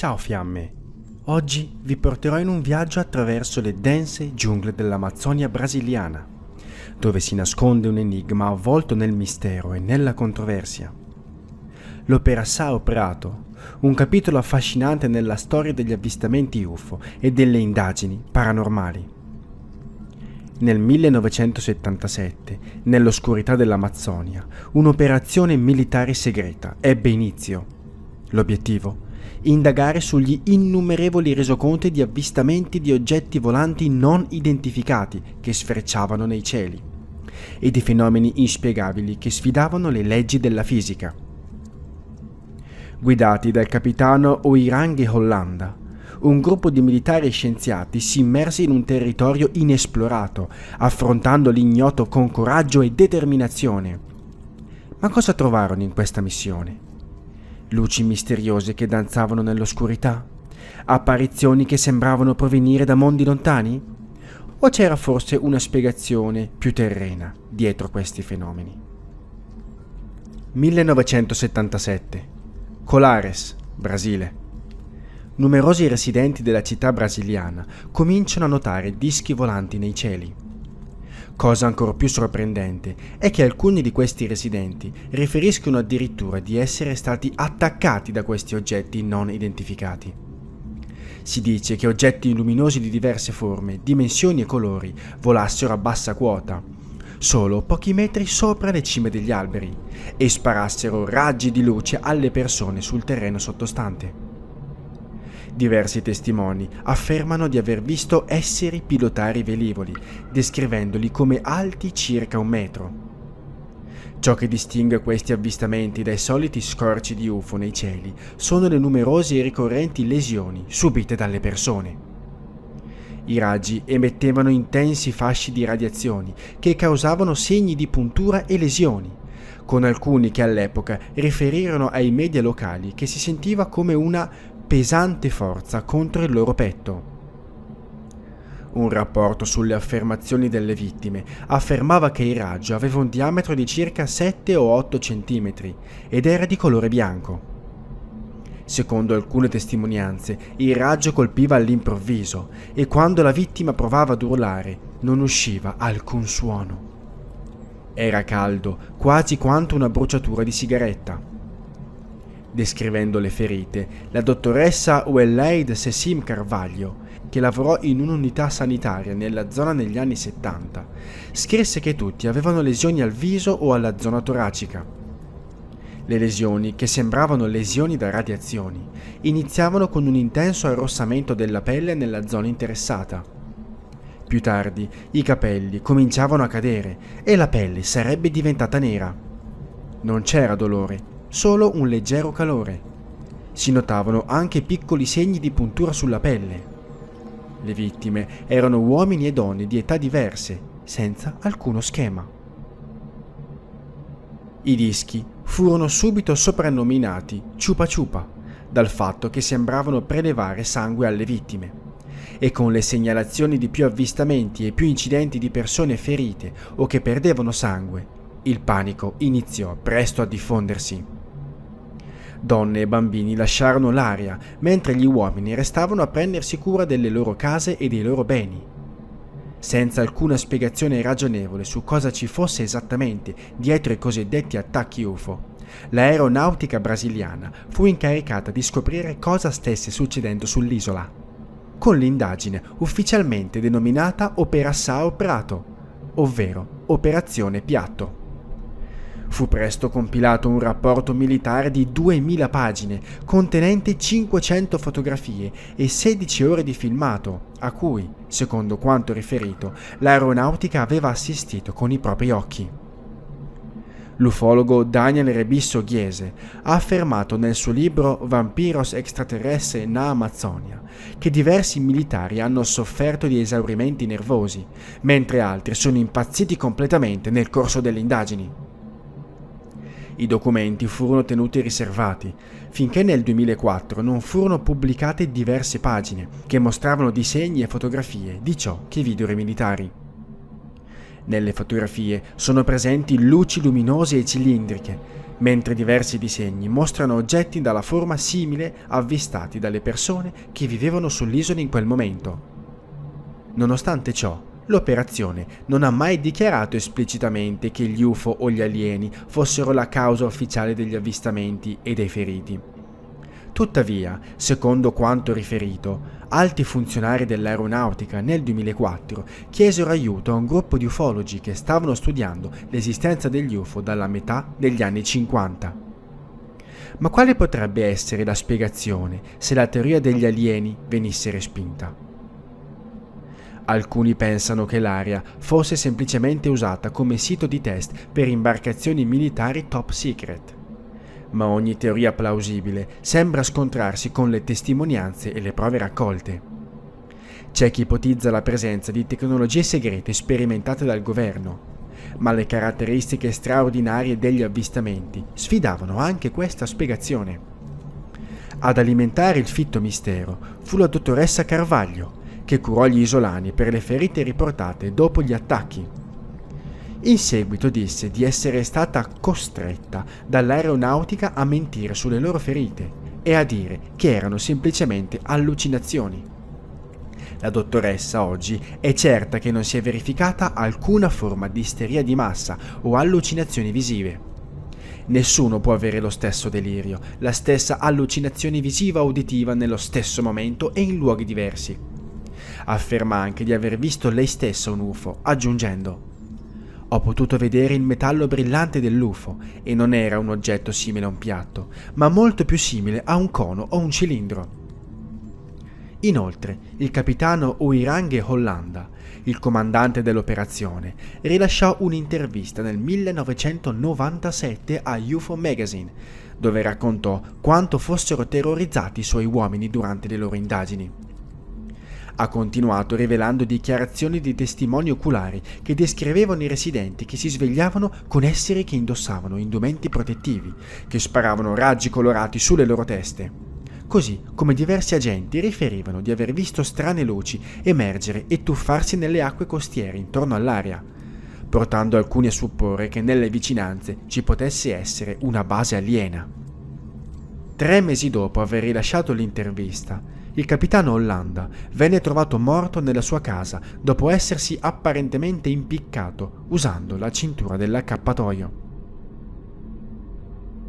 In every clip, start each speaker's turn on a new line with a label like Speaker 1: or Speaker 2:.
Speaker 1: Ciao fiamme! Oggi vi porterò in un viaggio attraverso le dense giungle dell'Amazzonia brasiliana, dove si nasconde un enigma avvolto nel mistero e nella controversia. L'Opera Sao Prato, un capitolo affascinante nella storia degli avvistamenti UFO e delle indagini paranormali. Nel 1977, nell'oscurità dell'Amazzonia, un'operazione militare segreta ebbe inizio. L'obiettivo? Indagare sugli innumerevoli resoconti di avvistamenti di oggetti volanti non identificati che sfrecciavano nei cieli e di fenomeni inspiegabili che sfidavano le leggi della fisica. Guidati dal capitano Oiranghe Hollanda, un gruppo di militari e scienziati si immerse in un territorio inesplorato, affrontando l'ignoto con coraggio e determinazione. Ma cosa trovarono in questa missione? Luci misteriose che danzavano nell'oscurità? Apparizioni che sembravano provenire da mondi lontani? O c'era forse una spiegazione più terrena dietro questi fenomeni? 1977 Colares, Brasile numerosi residenti della città brasiliana cominciano a notare dischi volanti nei cieli. Cosa ancora più sorprendente è che alcuni di questi residenti riferiscono addirittura di essere stati attaccati da questi oggetti non identificati. Si dice che oggetti luminosi di diverse forme, dimensioni e colori volassero a bassa quota, solo pochi metri sopra le cime degli alberi, e sparassero raggi di luce alle persone sul terreno sottostante. Diversi testimoni affermano di aver visto esseri pilotare i velivoli, descrivendoli come alti circa un metro. Ciò che distingue questi avvistamenti dai soliti scorci di UFO nei cieli sono le numerose e ricorrenti lesioni subite dalle persone. I raggi emettevano intensi fasci di radiazioni che causavano segni di puntura e lesioni, con alcuni che all'epoca riferirono ai media locali che si sentiva come una pesante forza contro il loro petto. Un rapporto sulle affermazioni delle vittime affermava che il raggio aveva un diametro di circa 7 o 8 cm ed era di colore bianco. Secondo alcune testimonianze, il raggio colpiva all'improvviso e quando la vittima provava ad urlare non usciva alcun suono. Era caldo, quasi quanto una bruciatura di sigaretta. Descrivendo le ferite, la dottoressa Weleid Sessim Carvaglio, che lavorò in un'unità sanitaria nella zona negli anni 70, scrisse che tutti avevano lesioni al viso o alla zona toracica. Le lesioni, che sembravano lesioni da radiazioni, iniziavano con un intenso arrossamento della pelle nella zona interessata. Più tardi i capelli cominciavano a cadere e la pelle sarebbe diventata nera. Non c'era dolore, solo un leggero calore. Si notavano anche piccoli segni di puntura sulla pelle. Le vittime erano uomini e donne di età diverse, senza alcuno schema. I dischi furono subito soprannominati Chupa Chupa, dal fatto che sembravano prelevare sangue alle vittime. E con le segnalazioni di più avvistamenti e più incidenti di persone ferite o che perdevano sangue, il panico iniziò presto a diffondersi. Donne e bambini lasciarono l'aria, mentre gli uomini restavano a prendersi cura delle loro case e dei loro beni. Senza alcuna spiegazione ragionevole su cosa ci fosse esattamente dietro i cosiddetti attacchi UFO, l'aeronautica brasiliana fu incaricata di scoprire cosa stesse succedendo sull'isola, con l'indagine ufficialmente denominata Opera Sao Prato, ovvero Operazione Piatto. Fu presto compilato un rapporto militare di 2000 pagine, contenente 500 fotografie e 16 ore di filmato, a cui, secondo quanto riferito, l'aeronautica aveva assistito con i propri occhi. L'ufologo Daniel Rebisso Ghiese ha affermato nel suo libro Vampiros extraterrestre na Amazzonia che diversi militari hanno sofferto di esaurimenti nervosi, mentre altri sono impazziti completamente nel corso delle indagini. I documenti furono tenuti riservati, finché nel 2004 non furono pubblicate diverse pagine che mostravano disegni e fotografie di ciò che videro i militari. Nelle fotografie sono presenti luci luminose e cilindriche mentre diversi disegni mostrano oggetti dalla forma simile avvistati dalle persone che vivevano sull'isola in quel momento. Nonostante ciò, l'operazione non ha mai dichiarato esplicitamente che gli UFO o gli alieni fossero la causa ufficiale degli avvistamenti e dei feriti. Tuttavia, secondo quanto riferito, alti funzionari dell'aeronautica nel 2004 chiesero aiuto a un gruppo di ufologi che stavano studiando l'esistenza degli UFO dalla metà degli anni 50. Ma quale potrebbe essere la spiegazione se la teoria degli alieni venisse respinta? Alcuni pensano che l'area fosse semplicemente usata come sito di test per imbarcazioni militari top secret ma ogni teoria plausibile sembra scontrarsi con le testimonianze e le prove raccolte. C'è chi ipotizza la presenza di tecnologie segrete sperimentate dal governo, ma le caratteristiche straordinarie degli avvistamenti sfidavano anche questa spiegazione. Ad alimentare il fitto mistero fu la dottoressa Carvaglio, che curò gli isolani per le ferite riportate dopo gli attacchi in seguito disse di essere stata costretta dall'aeronautica a mentire sulle loro ferite e a dire che erano semplicemente allucinazioni. La dottoressa oggi è certa che non si è verificata alcuna forma di isteria di massa o allucinazioni visive. Nessuno può avere lo stesso delirio, la stessa allucinazione visiva o uditiva nello stesso momento e in luoghi diversi. Afferma anche di aver visto lei stessa un UFO, aggiungendo ho potuto vedere il metallo brillante dell'UFO e non era un oggetto simile a un piatto, ma molto più simile a un cono o un cilindro. Inoltre, il capitano Uiranghe Hollanda, il comandante dell'operazione, rilasciò un'intervista nel 1997 a UFO Magazine, dove raccontò quanto fossero terrorizzati i suoi uomini durante le loro indagini. Ha continuato rivelando dichiarazioni di testimoni oculari che descrivevano i residenti che si svegliavano con esseri che indossavano indumenti protettivi, che sparavano raggi colorati sulle loro teste. Così come diversi agenti riferivano di aver visto strane luci emergere e tuffarsi nelle acque costiere intorno all'area, portando alcuni a supporre che nelle vicinanze ci potesse essere una base aliena. Tre mesi dopo aver rilasciato l'intervista, il capitano Hollanda venne trovato morto nella sua casa dopo essersi apparentemente impiccato usando la cintura dell'accappatoio.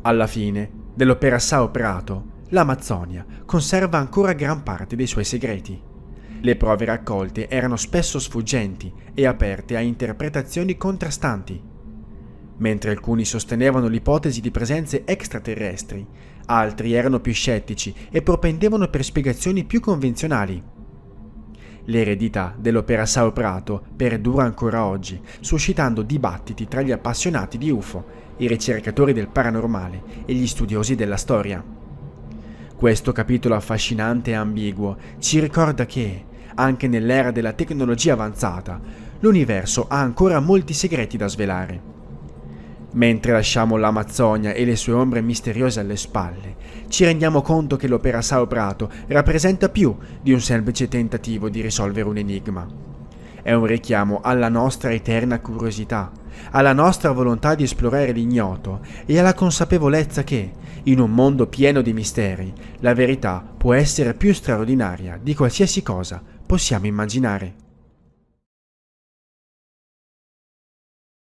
Speaker 1: Alla fine dell'opera Sao Prato, l'Amazzonia conserva ancora gran parte dei suoi segreti. Le prove raccolte erano spesso sfuggenti e aperte a interpretazioni contrastanti. Mentre alcuni sostenevano l'ipotesi di presenze extraterrestri, altri erano più scettici e propendevano per spiegazioni più convenzionali. L'eredità dell'opera Sao Prato perdura ancora oggi, suscitando dibattiti tra gli appassionati di UFO, i ricercatori del paranormale e gli studiosi della storia. Questo capitolo affascinante e ambiguo ci ricorda che, anche nell'era della tecnologia avanzata, l'universo ha ancora molti segreti da svelare. Mentre lasciamo l'Amazzonia e le sue ombre misteriose alle spalle, ci rendiamo conto che l'opera Sao Prato rappresenta più di un semplice tentativo di risolvere un enigma. È un richiamo alla nostra eterna curiosità, alla nostra volontà di esplorare l'ignoto e alla consapevolezza che, in un mondo pieno di misteri, la verità può essere più straordinaria di qualsiasi cosa possiamo immaginare.